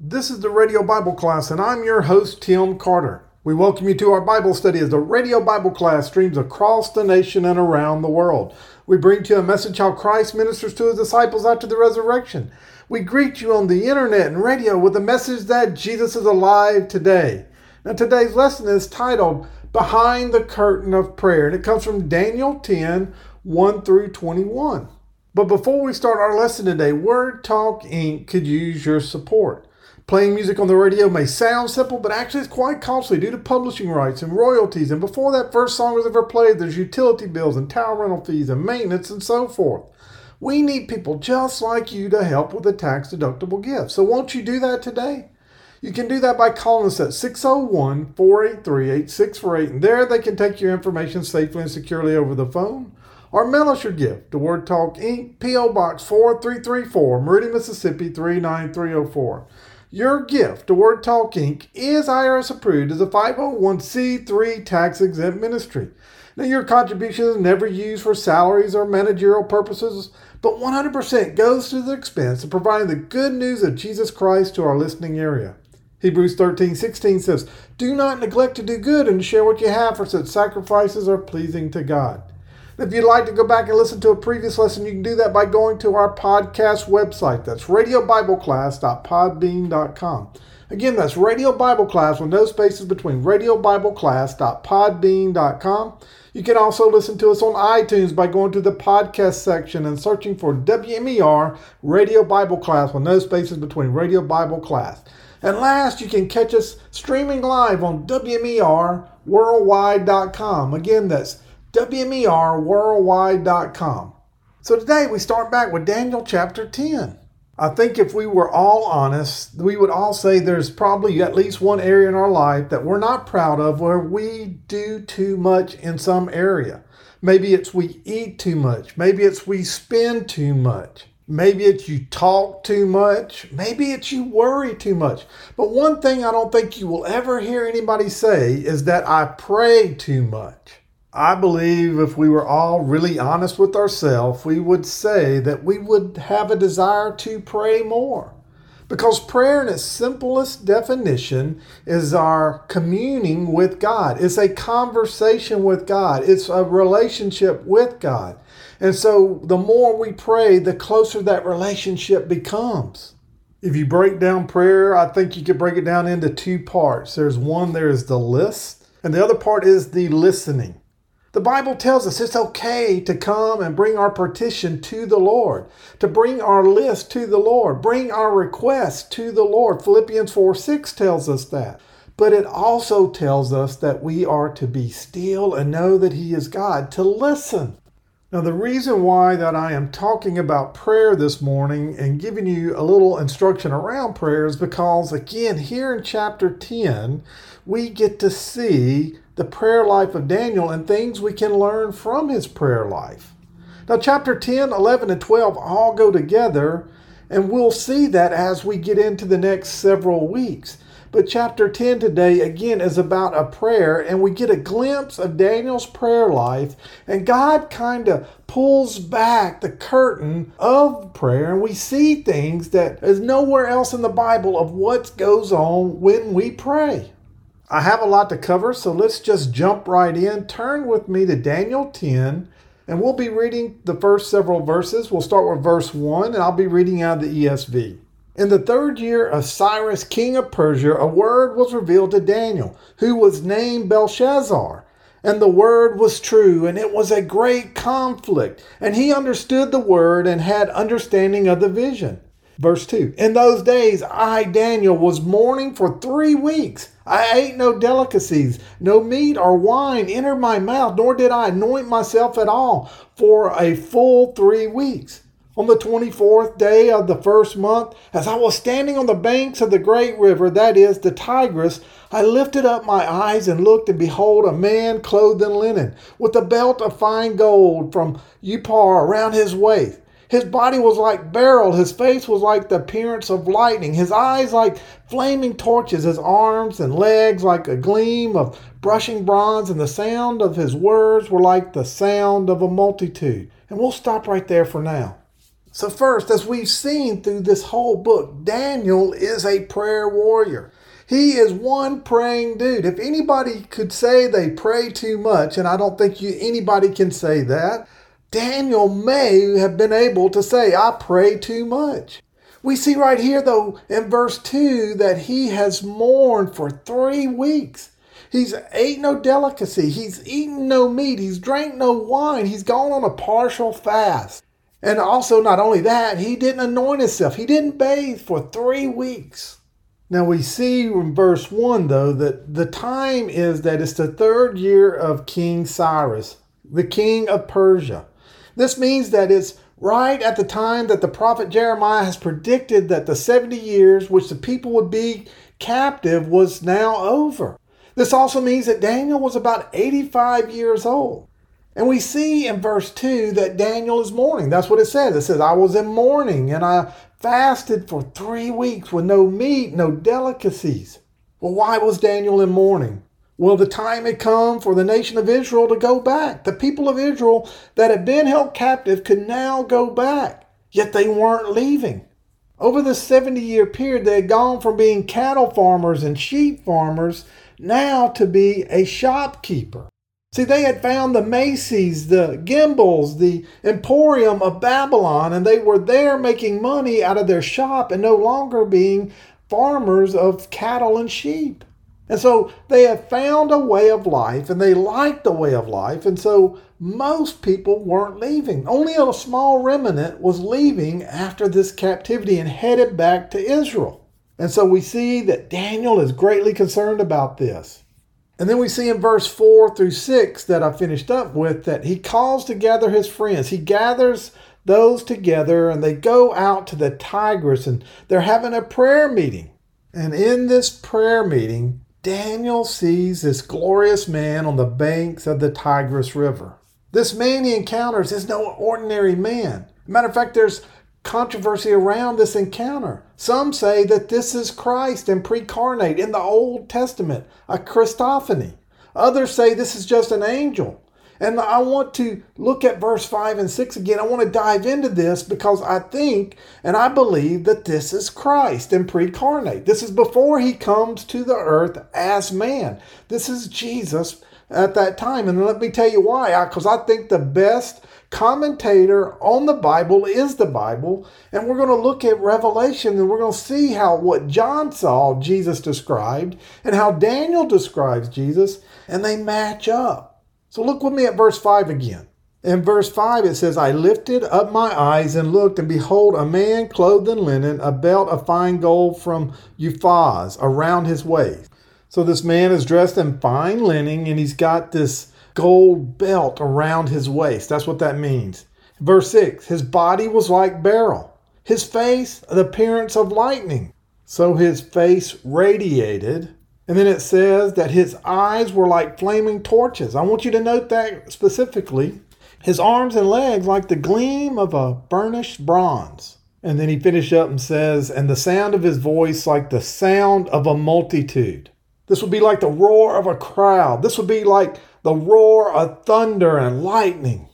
This is the Radio Bible Class, and I'm your host, Tim Carter. We welcome you to our Bible study as the Radio Bible Class streams across the nation and around the world. We bring to you a message how Christ ministers to his disciples after the resurrection. We greet you on the internet and radio with the message that Jesus is alive today. Now, today's lesson is titled Behind the Curtain of Prayer, and it comes from Daniel 10 1 through 21. But before we start our lesson today, Word Talk Inc. could use your support. Playing music on the radio may sound simple, but actually it's quite costly due to publishing rights and royalties. And before that first song is ever played, there's utility bills and tower rental fees and maintenance and so forth. We need people just like you to help with a tax deductible gift. So won't you do that today? You can do that by calling us at 601 483 8648, and there they can take your information safely and securely over the phone. Or mail us your gift to Word Talk Inc., P.O. Box 4334, Meridian, Mississippi 39304. Your gift to Word Talk Inc. is IRS approved as a 501c3 tax exempt ministry. Now, your contribution is never used for salaries or managerial purposes, but 100% goes to the expense of providing the good news of Jesus Christ to our listening area. Hebrews 13 16 says, Do not neglect to do good and share what you have, for such sacrifices are pleasing to God. If you'd like to go back and listen to a previous lesson, you can do that by going to our podcast website. That's radiobibleclass.podbean.com. Again, that's Radio Bible Class with no spaces between radiobibleclass.podbean.com. You can also listen to us on iTunes by going to the podcast section and searching for WMER Radio Bible Class with no spaces between Radio Bible Class. And last, you can catch us streaming live on WMERworldwide.com. Again, that's WMERworldwide.com. So today we start back with Daniel chapter 10. I think if we were all honest, we would all say there's probably at least one area in our life that we're not proud of where we do too much in some area. Maybe it's we eat too much. Maybe it's we spend too much. Maybe it's you talk too much. Maybe it's you worry too much. But one thing I don't think you will ever hear anybody say is that I pray too much. I believe if we were all really honest with ourselves, we would say that we would have a desire to pray more. Because prayer, in its simplest definition, is our communing with God. It's a conversation with God, it's a relationship with God. And so the more we pray, the closer that relationship becomes. If you break down prayer, I think you could break it down into two parts. There's one, there's the list, and the other part is the listening. The Bible tells us it's okay to come and bring our petition to the Lord, to bring our list to the Lord, bring our request to the Lord. Philippians 4 6 tells us that. But it also tells us that we are to be still and know that He is God, to listen. Now, the reason why that I am talking about prayer this morning and giving you a little instruction around prayer is because, again, here in chapter 10, we get to see the prayer life of Daniel and things we can learn from his prayer life. Now, chapter 10, 11, and 12 all go together, and we'll see that as we get into the next several weeks. But chapter 10 today, again, is about a prayer, and we get a glimpse of Daniel's prayer life, and God kind of pulls back the curtain of prayer, and we see things that is nowhere else in the Bible of what goes on when we pray. I have a lot to cover, so let's just jump right in. Turn with me to Daniel 10, and we'll be reading the first several verses. We'll start with verse 1, and I'll be reading out of the ESV. In the third year of Cyrus, king of Persia, a word was revealed to Daniel, who was named Belteshazzar. And the word was true, and it was a great conflict. And he understood the word and had understanding of the vision. Verse 2 In those days, I, Daniel, was mourning for three weeks. I ate no delicacies, no meat or wine entered my mouth, nor did I anoint myself at all for a full three weeks. On the 24th day of the first month, as I was standing on the banks of the great river, that is, the Tigris, I lifted up my eyes and looked, and behold, a man clothed in linen, with a belt of fine gold from Uphaz around his waist his body was like beryl, his face was like the appearance of lightning, his eyes like flaming torches, his arms and legs like a gleam of brushing bronze, and the sound of his words were like the sound of a multitude. And we'll stop right there for now. So, first, as we've seen through this whole book, Daniel is a prayer warrior. He is one praying dude. If anybody could say they pray too much, and I don't think you, anybody can say that, Daniel may have been able to say, I pray too much. We see right here, though, in verse 2, that he has mourned for three weeks. He's ate no delicacy. He's eaten no meat. He's drank no wine. He's gone on a partial fast. And also, not only that, he didn't anoint himself. He didn't bathe for three weeks. Now we see in verse 1 though that the time is that it's the third year of King Cyrus, the king of Persia. This means that it's right at the time that the prophet Jeremiah has predicted that the 70 years which the people would be captive was now over. This also means that Daniel was about 85 years old. And we see in verse 2 that Daniel is mourning. That's what it says. It says, I was in mourning and I fasted for three weeks with no meat, no delicacies. Well, why was Daniel in mourning? Well, the time had come for the nation of Israel to go back. The people of Israel that had been held captive could now go back, yet they weren't leaving. Over the 70 year period, they had gone from being cattle farmers and sheep farmers now to be a shopkeeper. See, they had found the Macy's, the Gimbels, the Emporium of Babylon, and they were there making money out of their shop and no longer being farmers of cattle and sheep. And so they had found a way of life and they liked the way of life. And so most people weren't leaving. Only a small remnant was leaving after this captivity and headed back to Israel. And so we see that Daniel is greatly concerned about this. And then we see in verse 4 through 6 that I finished up with that he calls together his friends. He gathers those together and they go out to the Tigris and they're having a prayer meeting. And in this prayer meeting, Daniel sees this glorious man on the banks of the Tigris River. This man he encounters is no ordinary man. Matter of fact, there's controversy around this encounter. Some say that this is Christ and precarnate in the Old Testament, a Christophany. Others say this is just an angel. And I want to look at verse 5 and 6 again. I want to dive into this because I think and I believe that this is Christ and precarnate. This is before he comes to the earth as man. This is Jesus at that time. And let me tell you why. Because I, I think the best commentator on the Bible is the Bible. And we're going to look at Revelation and we're going to see how what John saw Jesus described and how Daniel describes Jesus, and they match up. So look with me at verse 5 again. In verse 5, it says, I lifted up my eyes and looked, and behold, a man clothed in linen, a belt of fine gold from Uphaz around his waist. So this man is dressed in fine linen, and he's got this gold belt around his waist. That's what that means. Verse 6 His body was like beryl, his face the appearance of lightning. So his face radiated. And then it says that his eyes were like flaming torches. I want you to note that specifically. His arms and legs like the gleam of a burnished bronze. And then he finishes up and says, and the sound of his voice like the sound of a multitude. This would be like the roar of a crowd. This would be like the roar of thunder and lightning.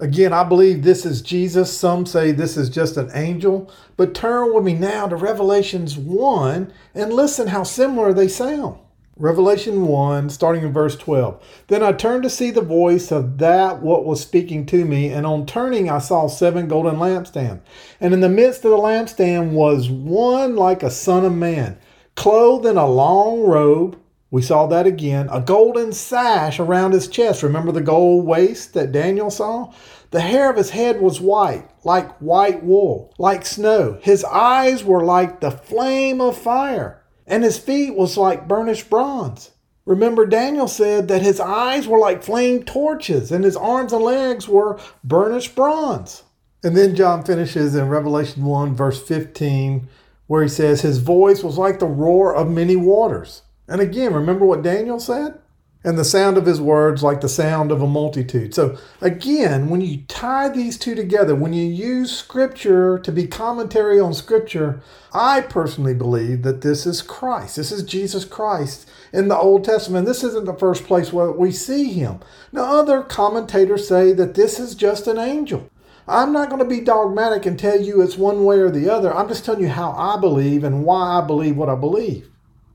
Again, I believe this is Jesus. Some say this is just an angel. But turn with me now to Revelations 1 and listen how similar they sound. Revelation 1, starting in verse 12. Then I turned to see the voice of that what was speaking to me, and on turning I saw seven golden lampstands. And in the midst of the lampstand was one like a son of man, clothed in a long robe we saw that again. A golden sash around his chest. Remember the gold waist that Daniel saw? The hair of his head was white, like white wool, like snow. His eyes were like the flame of fire, and his feet was like burnished bronze. Remember, Daniel said that his eyes were like flame torches, and his arms and legs were burnished bronze. And then John finishes in Revelation 1, verse 15, where he says, His voice was like the roar of many waters. And again, remember what Daniel said? And the sound of his words like the sound of a multitude. So, again, when you tie these two together, when you use scripture to be commentary on scripture, I personally believe that this is Christ. This is Jesus Christ in the Old Testament. This isn't the first place where we see him. Now, other commentators say that this is just an angel. I'm not going to be dogmatic and tell you it's one way or the other. I'm just telling you how I believe and why I believe what I believe.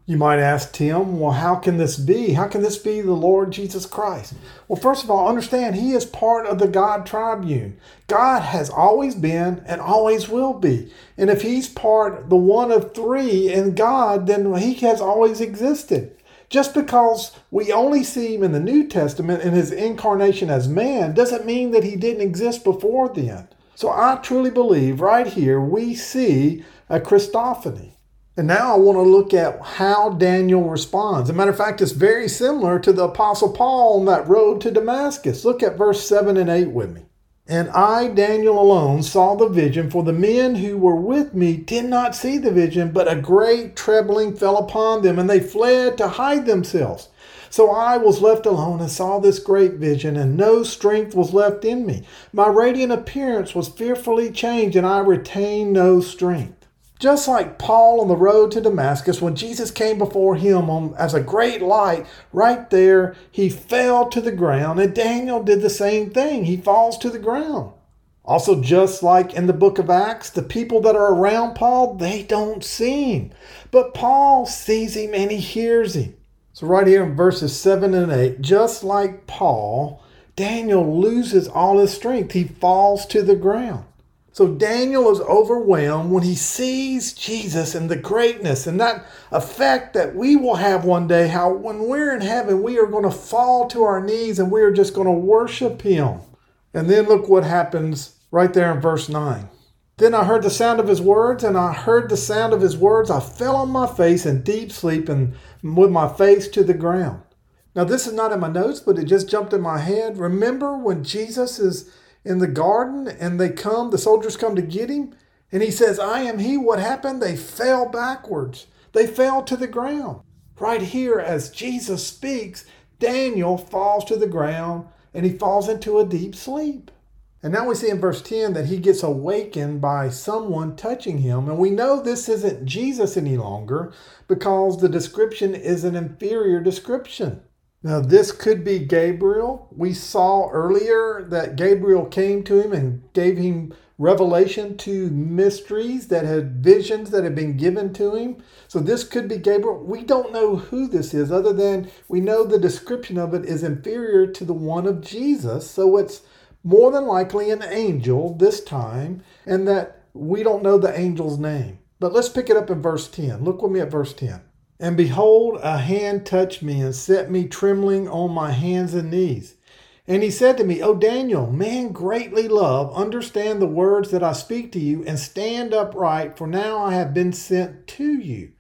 You might ask Tim, well, how can this be? How can this be the Lord Jesus Christ? Well, first of all, understand He is part of the God triune. God has always been and always will be. And if He's part, the one of three in God, then He has always existed. Just because we only see Him in the New Testament in His incarnation as man doesn't mean that He didn't exist before then. So I truly believe right here we see a Christophany. And now I want to look at how Daniel responds. As a matter of fact, it's very similar to the Apostle Paul on that road to Damascus. Look at verse 7 and 8 with me. And I, Daniel alone, saw the vision, for the men who were with me did not see the vision, but a great trembling fell upon them, and they fled to hide themselves. So I was left alone and saw this great vision, and no strength was left in me. My radiant appearance was fearfully changed, and I retained no strength. Just like Paul on the road to Damascus, when Jesus came before him as a great light, right there, he fell to the ground, and Daniel did the same thing. He falls to the ground. Also, just like in the book of Acts, the people that are around Paul, they don't see him. But Paul sees him and he hears him. So, right here in verses 7 and 8, just like Paul, Daniel loses all his strength. He falls to the ground. So Daniel is overwhelmed when he sees Jesus and the greatness and that effect that we will have one day. How when we're in heaven, we are going to fall to our knees and we are just going to worship him. And then look what happens right there in verse 9. Then I heard the sound of his words, and I heard the sound of his words. I fell on my face in deep sleep and with my face to the ground. Now, this is not in my notes, but it just jumped in my head. Remember when Jesus is in the garden and they come, the soldiers come to get him, and he says, I am he. What happened? They fell backwards, they fell to the ground. Right here, as Jesus speaks, Daniel falls to the ground and he falls into a deep sleep. And now we see in verse 10 that he gets awakened by someone touching him. And we know this isn't Jesus any longer because the description is an inferior description. Now, this could be Gabriel. We saw earlier that Gabriel came to him and gave him revelation to mysteries that had visions that had been given to him. So, this could be Gabriel. We don't know who this is, other than we know the description of it is inferior to the one of Jesus. So, it's more than likely an angel this time, and that we don't know the angel's name. But let's pick it up in verse 10. Look with me at verse 10. And behold, a hand touched me and set me trembling on my hands and knees. And he said to me, O Daniel, man greatly loved, understand the words that I speak to you and stand upright, for now I have been sent to you.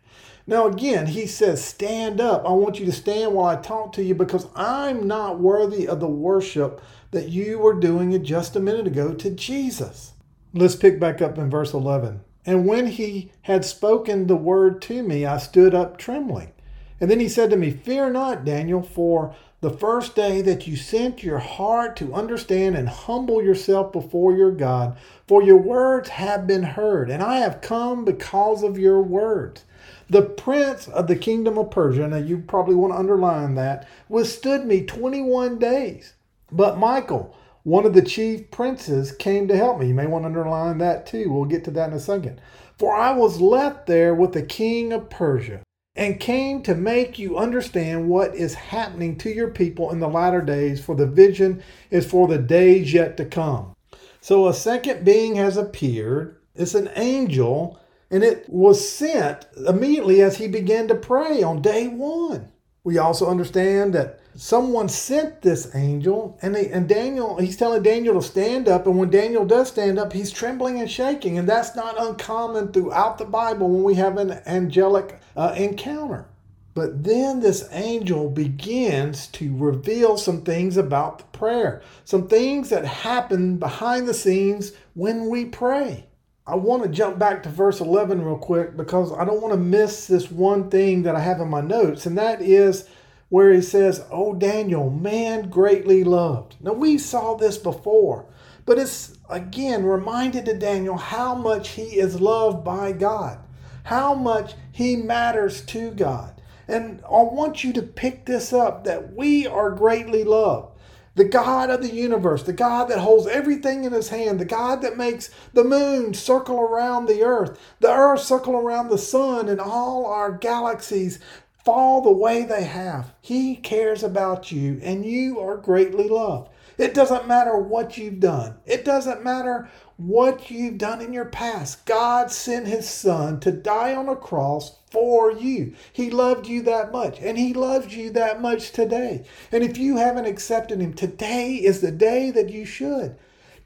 Now, again, he says, Stand up. I want you to stand while I talk to you because I'm not worthy of the worship that you were doing just a minute ago to Jesus. Let's pick back up in verse 11. And when he had spoken the word to me, I stood up trembling. And then he said to me, Fear not, Daniel, for the first day that you sent your heart to understand and humble yourself before your God, for your words have been heard, and I have come because of your words. The prince of the kingdom of Persia, now you probably want to underline that, withstood me 21 days. But Michael, one of the chief princes came to help me. You may want to underline that too. We'll get to that in a second. For I was left there with the king of Persia and came to make you understand what is happening to your people in the latter days, for the vision is for the days yet to come. So a second being has appeared. It's an angel, and it was sent immediately as he began to pray on day one. We also understand that someone sent this angel, and, they, and Daniel, he's telling Daniel to stand up. And when Daniel does stand up, he's trembling and shaking. And that's not uncommon throughout the Bible when we have an angelic uh, encounter. But then this angel begins to reveal some things about the prayer, some things that happen behind the scenes when we pray. I want to jump back to verse 11 real quick because I don't want to miss this one thing that I have in my notes, and that is where he says, Oh, Daniel, man greatly loved. Now, we saw this before, but it's again reminded to Daniel how much he is loved by God, how much he matters to God. And I want you to pick this up that we are greatly loved. The God of the universe, the God that holds everything in his hand, the God that makes the moon circle around the earth, the earth circle around the sun, and all our galaxies fall the way they have. He cares about you, and you are greatly loved. It doesn't matter what you've done. It doesn't matter what you've done in your past. God sent his son to die on a cross for you. He loved you that much, and he loves you that much today. And if you haven't accepted him, today is the day that you should.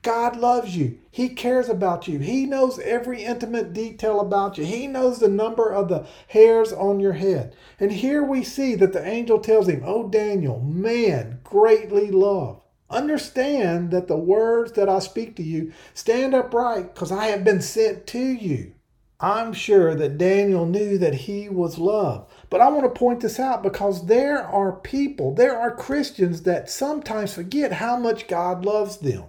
God loves you. He cares about you. He knows every intimate detail about you. He knows the number of the hairs on your head. And here we see that the angel tells him, Oh, Daniel, man greatly loved. Understand that the words that I speak to you stand upright because I have been sent to you. I'm sure that Daniel knew that he was loved. But I want to point this out because there are people, there are Christians that sometimes forget how much God loves them.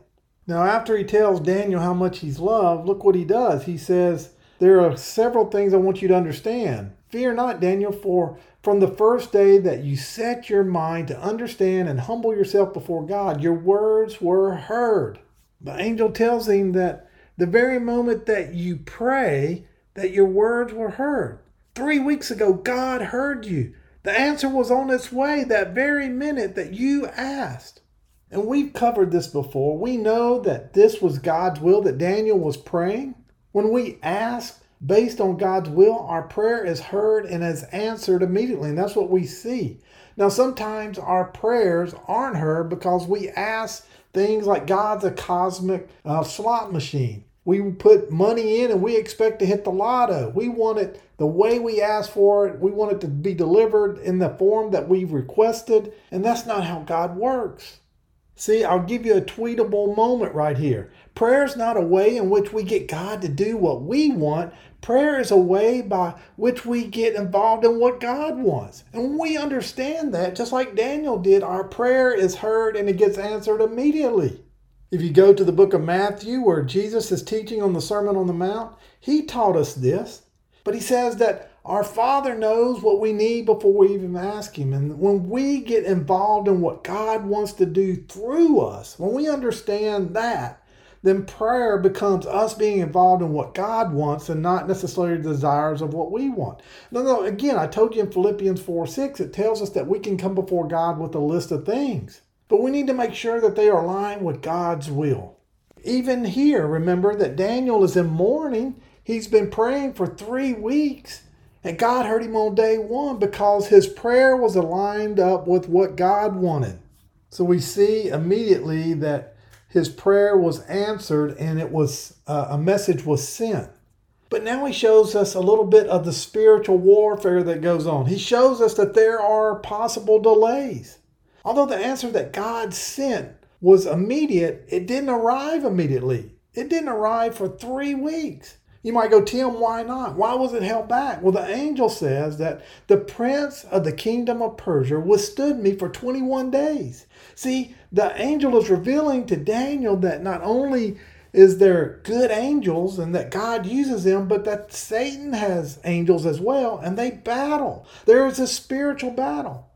Now, after he tells Daniel how much he's loved, look what he does. He says, There are several things I want you to understand. Fear not, Daniel, for from the first day that you set your mind to understand and humble yourself before God, your words were heard. The angel tells him that the very moment that you pray, that your words were heard. Three weeks ago, God heard you. The answer was on its way that very minute that you asked. And we've covered this before. We know that this was God's will that Daniel was praying. When we ask, based on God's will, our prayer is heard and is answered immediately. And that's what we see. Now, sometimes our prayers aren't heard because we ask things like God's a cosmic uh, slot machine. We put money in and we expect to hit the lotto. We want it the way we ask for it. We want it to be delivered in the form that we've requested. And that's not how God works. See, I'll give you a tweetable moment right here. Prayer is not a way in which we get God to do what we want. Prayer is a way by which we get involved in what God wants. And we understand that, just like Daniel did, our prayer is heard and it gets answered immediately. If you go to the book of Matthew, where Jesus is teaching on the Sermon on the Mount, he taught us this. But he says that our Father knows what we need before we even ask Him. And when we get involved in what God wants to do through us, when we understand that, then prayer becomes us being involved in what God wants and not necessarily the desires of what we want. No, no, again, I told you in Philippians 4 6, it tells us that we can come before God with a list of things, but we need to make sure that they are aligned with God's will. Even here, remember that Daniel is in mourning. He's been praying for three weeks. And God heard him on day one because his prayer was aligned up with what God wanted. So we see immediately that his prayer was answered and it was uh, a message was sent. But now he shows us a little bit of the spiritual warfare that goes on. He shows us that there are possible delays. Although the answer that God sent was immediate, it didn't arrive immediately. It didn't arrive for three weeks. You might go, Tim, why not? Why was it held back? Well, the angel says that the prince of the kingdom of Persia withstood me for 21 days. See, the angel is revealing to Daniel that not only is there good angels and that God uses them, but that Satan has angels as well, and they battle. There is a spiritual battle.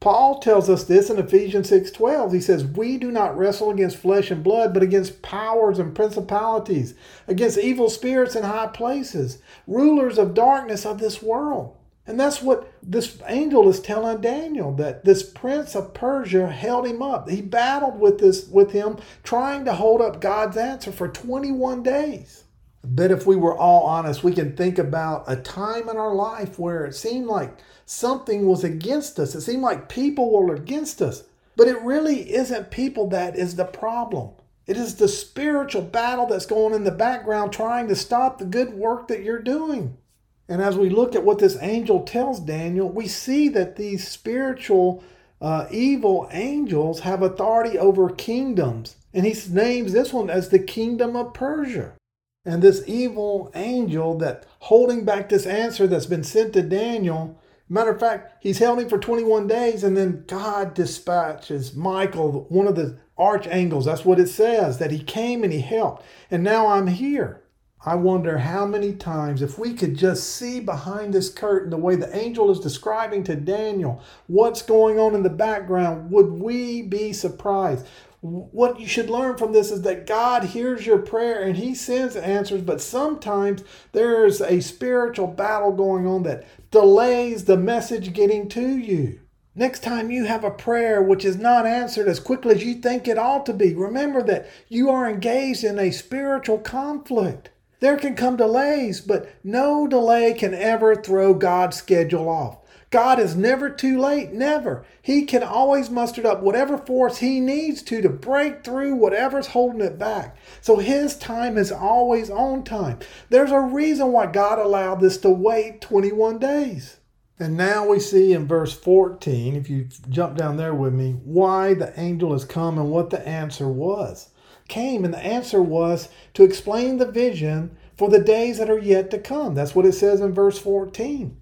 Paul tells us this in Ephesians 6:12. He says, "We do not wrestle against flesh and blood, but against powers and principalities, against evil spirits in high places, rulers of darkness of this world." And that's what this angel is telling Daniel that this prince of Persia held him up. He battled with this with him trying to hold up God's answer for 21 days. But if we were all honest, we can think about a time in our life where it seemed like something was against us. It seemed like people were against us. But it really isn't people that is the problem. It is the spiritual battle that's going in the background trying to stop the good work that you're doing. And as we look at what this angel tells Daniel, we see that these spiritual uh, evil angels have authority over kingdoms. And he names this one as the kingdom of Persia. And this evil angel that holding back this answer that's been sent to Daniel, matter of fact, he's held him for 21 days, and then God dispatches Michael, one of the archangels. That's what it says, that he came and he helped. And now I'm here. I wonder how many times, if we could just see behind this curtain the way the angel is describing to Daniel what's going on in the background, would we be surprised? What you should learn from this is that God hears your prayer and He sends answers, but sometimes there's a spiritual battle going on that delays the message getting to you. Next time you have a prayer which is not answered as quickly as you think it ought to be, remember that you are engaged in a spiritual conflict. There can come delays, but no delay can ever throw God's schedule off. God is never too late, never. He can always muster up whatever force he needs to to break through whatever's holding it back. So his time is always on time. There's a reason why God allowed this to wait 21 days. And now we see in verse 14, if you jump down there with me, why the angel has come and what the answer was came, and the answer was to explain the vision for the days that are yet to come. That's what it says in verse 14.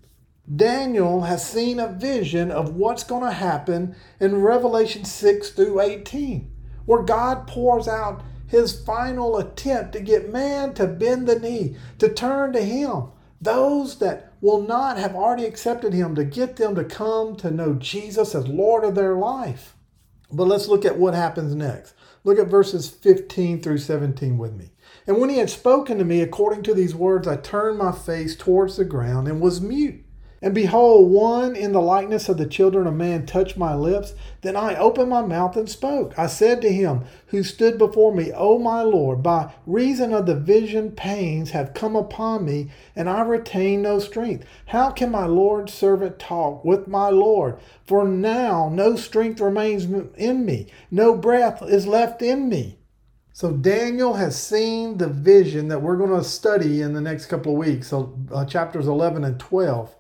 Daniel has seen a vision of what's going to happen in Revelation 6 through 18, where God pours out his final attempt to get man to bend the knee, to turn to him. Those that will not have already accepted him, to get them to come to know Jesus as Lord of their life. But let's look at what happens next. Look at verses 15 through 17 with me. And when he had spoken to me according to these words, I turned my face towards the ground and was mute. And behold, one in the likeness of the children of man touched my lips. Then I opened my mouth and spoke. I said to him who stood before me, O my Lord, by reason of the vision, pains have come upon me, and I retain no strength. How can my Lord's servant talk with my Lord? For now no strength remains in me, no breath is left in me. So Daniel has seen the vision that we're going to study in the next couple of weeks, so uh, chapters 11 and 12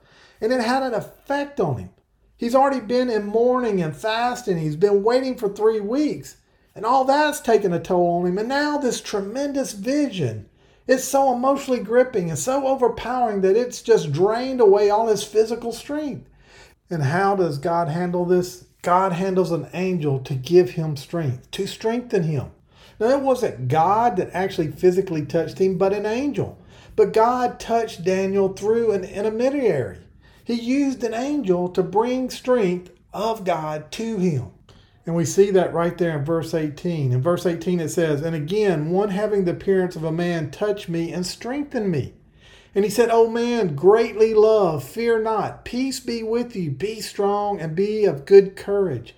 and it had an effect on him. He's already been in mourning and fasting. He's been waiting for three weeks. And all that's taken a toll on him. And now this tremendous vision. It's so emotionally gripping and so overpowering that it's just drained away all his physical strength. And how does God handle this? God handles an angel to give him strength, to strengthen him. Now, it wasn't God that actually physically touched him, but an angel. But God touched Daniel through an intermediary. He used an angel to bring strength of God to him. And we see that right there in verse 18. In verse 18 it says, And again, one having the appearance of a man touched me and strengthened me. And he said, O man, greatly loved, fear not. Peace be with you. Be strong and be of good courage.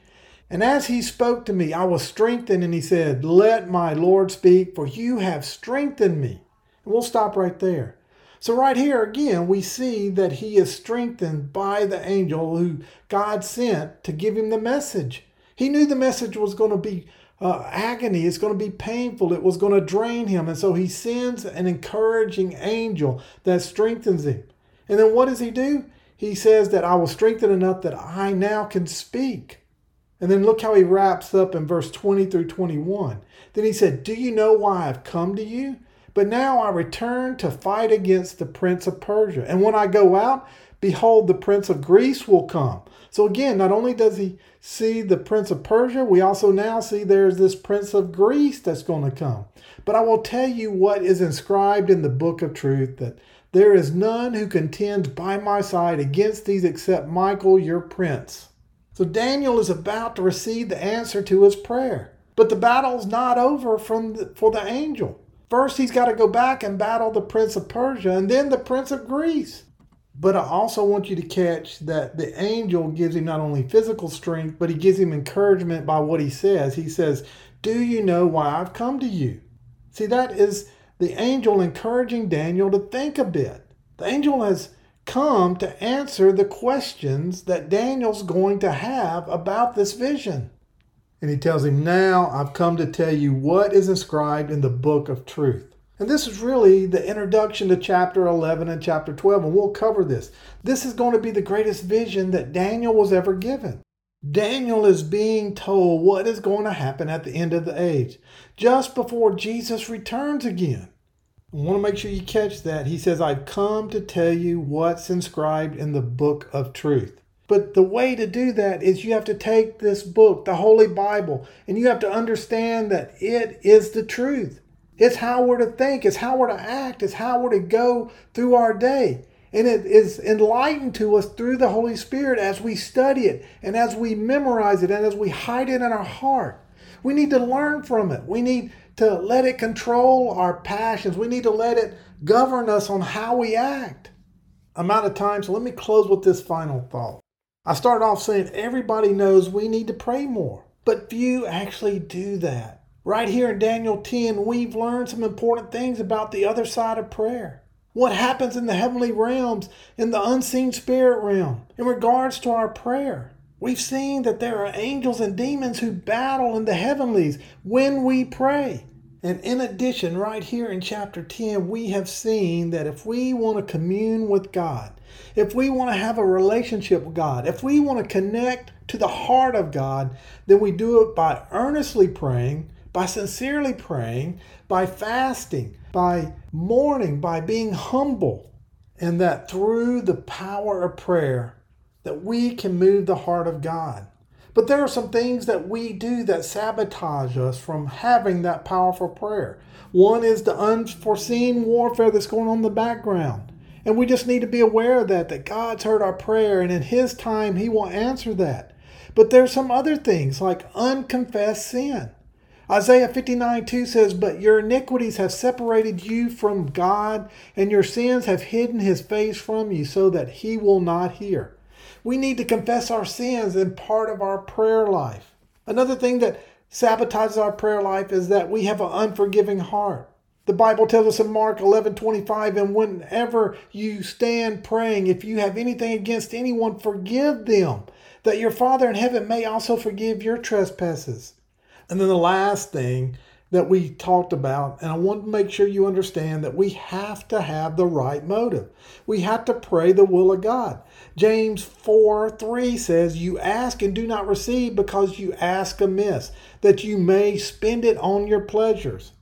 And as he spoke to me, I was strengthened. And he said, Let my Lord speak, for you have strengthened me. And we'll stop right there. So, right here again, we see that he is strengthened by the angel who God sent to give him the message. He knew the message was going to be uh, agony, it's going to be painful, it was going to drain him. And so he sends an encouraging angel that strengthens him. And then what does he do? He says that I will strengthen enough that I now can speak. And then look how he wraps up in verse 20 through 21. Then he said, Do you know why I've come to you? But now I return to fight against the prince of Persia. And when I go out, behold, the prince of Greece will come. So again, not only does he see the prince of Persia, we also now see there's this prince of Greece that's going to come. But I will tell you what is inscribed in the book of truth that there is none who contends by my side against these except Michael, your prince. So Daniel is about to receive the answer to his prayer. But the battle's not over from the, for the angel. First, he's got to go back and battle the Prince of Persia and then the Prince of Greece. But I also want you to catch that the angel gives him not only physical strength, but he gives him encouragement by what he says. He says, Do you know why I've come to you? See, that is the angel encouraging Daniel to think a bit. The angel has come to answer the questions that Daniel's going to have about this vision. And he tells him, Now I've come to tell you what is inscribed in the book of truth. And this is really the introduction to chapter 11 and chapter 12, and we'll cover this. This is going to be the greatest vision that Daniel was ever given. Daniel is being told what is going to happen at the end of the age, just before Jesus returns again. I want to make sure you catch that. He says, I've come to tell you what's inscribed in the book of truth. But the way to do that is you have to take this book, the Holy Bible, and you have to understand that it is the truth. It's how we're to think, it's how we're to act, it's how we're to go through our day. And it is enlightened to us through the Holy Spirit as we study it and as we memorize it and as we hide it in our heart. We need to learn from it. We need to let it control our passions. We need to let it govern us on how we act. I'm out of time, so let me close with this final thought. I started off saying everybody knows we need to pray more, but few actually do that. Right here in Daniel 10, we've learned some important things about the other side of prayer. What happens in the heavenly realms, in the unseen spirit realm, in regards to our prayer. We've seen that there are angels and demons who battle in the heavenlies when we pray. And in addition, right here in chapter 10, we have seen that if we want to commune with God, if we want to have a relationship with God, if we want to connect to the heart of God, then we do it by earnestly praying, by sincerely praying, by fasting, by mourning, by being humble, and that through the power of prayer, that we can move the heart of God. But there are some things that we do that sabotage us from having that powerful prayer. One is the unforeseen warfare that's going on in the background. And we just need to be aware of that, that God's heard our prayer and in His time He will answer that. But there's some other things like unconfessed sin. Isaiah 59 2 says, But your iniquities have separated you from God, and your sins have hidden His face from you, so that He will not hear. We need to confess our sins in part of our prayer life. Another thing that sabotages our prayer life is that we have an unforgiving heart. The Bible tells us in Mark 11 25, and whenever you stand praying, if you have anything against anyone, forgive them, that your Father in heaven may also forgive your trespasses. And then the last thing that we talked about, and I want to make sure you understand that we have to have the right motive. We have to pray the will of God. James 4 3 says, You ask and do not receive because you ask amiss, that you may spend it on your pleasures.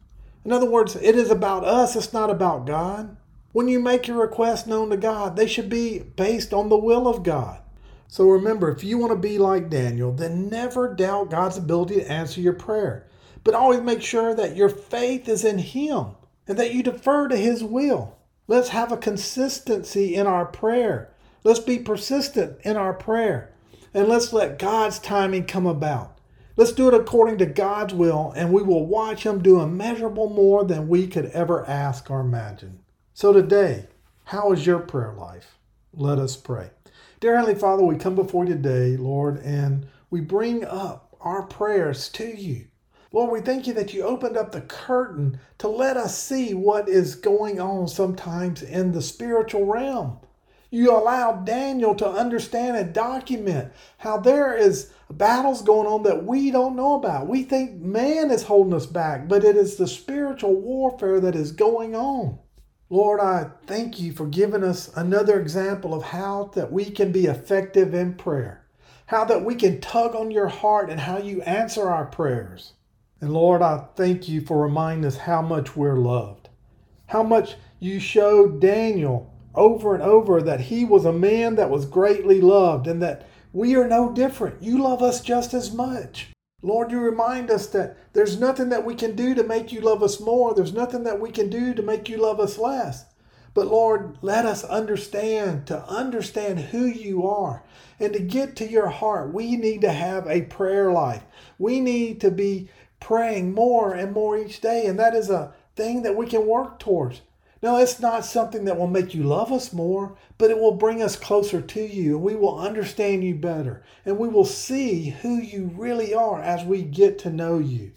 In other words, it is about us, it's not about God. When you make your request known to God, they should be based on the will of God. So remember, if you want to be like Daniel, then never doubt God's ability to answer your prayer but always make sure that your faith is in Him and that you defer to His will. Let's have a consistency in our prayer. Let's be persistent in our prayer. And let's let God's timing come about. Let's do it according to God's will, and we will watch Him do immeasurable more than we could ever ask or imagine. So, today, how is your prayer life? Let us pray. Dear Heavenly Father, we come before you today, Lord, and we bring up our prayers to you. Lord, we thank you that you opened up the curtain to let us see what is going on sometimes in the spiritual realm. You allowed Daniel to understand and document how there is battles going on that we don't know about. We think man is holding us back, but it is the spiritual warfare that is going on. Lord, I thank you for giving us another example of how that we can be effective in prayer. How that we can tug on your heart and how you answer our prayers. And Lord, I thank you for reminding us how much we're loved. How much you showed Daniel over and over that he was a man that was greatly loved and that we are no different. You love us just as much. Lord, you remind us that there's nothing that we can do to make you love us more. There's nothing that we can do to make you love us less. But Lord, let us understand to understand who you are. And to get to your heart, we need to have a prayer life. We need to be praying more and more each day. And that is a thing that we can work towards. Now, it's not something that will make you love us more, but it will bring us closer to you. And we will understand you better. And we will see who you really are as we get to know you.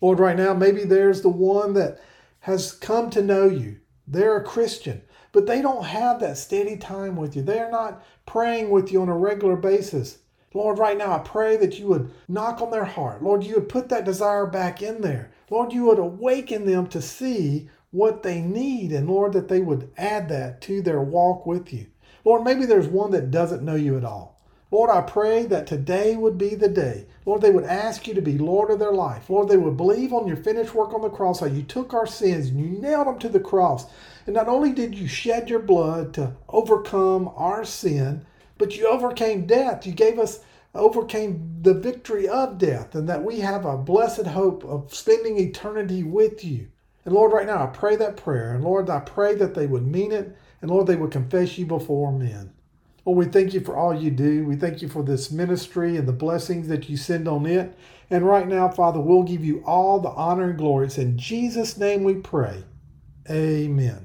Lord, right now, maybe there's the one that has come to know you. They're a Christian, but they don't have that steady time with you. They're not praying with you on a regular basis. Lord, right now I pray that you would knock on their heart. Lord, you would put that desire back in there. Lord, you would awaken them to see what they need. And Lord, that they would add that to their walk with you. Lord, maybe there's one that doesn't know you at all. Lord, I pray that today would be the day. Lord, they would ask you to be Lord of their life. Lord, they would believe on your finished work on the cross, how you took our sins and you nailed them to the cross. And not only did you shed your blood to overcome our sin, but you overcame death. You gave us overcame the victory of death and that we have a blessed hope of spending eternity with you. And Lord, right now I pray that prayer. And Lord, I pray that they would mean it. And Lord, they would confess you before men. Lord, we thank you for all you do. We thank you for this ministry and the blessings that you send on it. And right now, Father, we'll give you all the honor and glory. It's in Jesus' name we pray. Amen.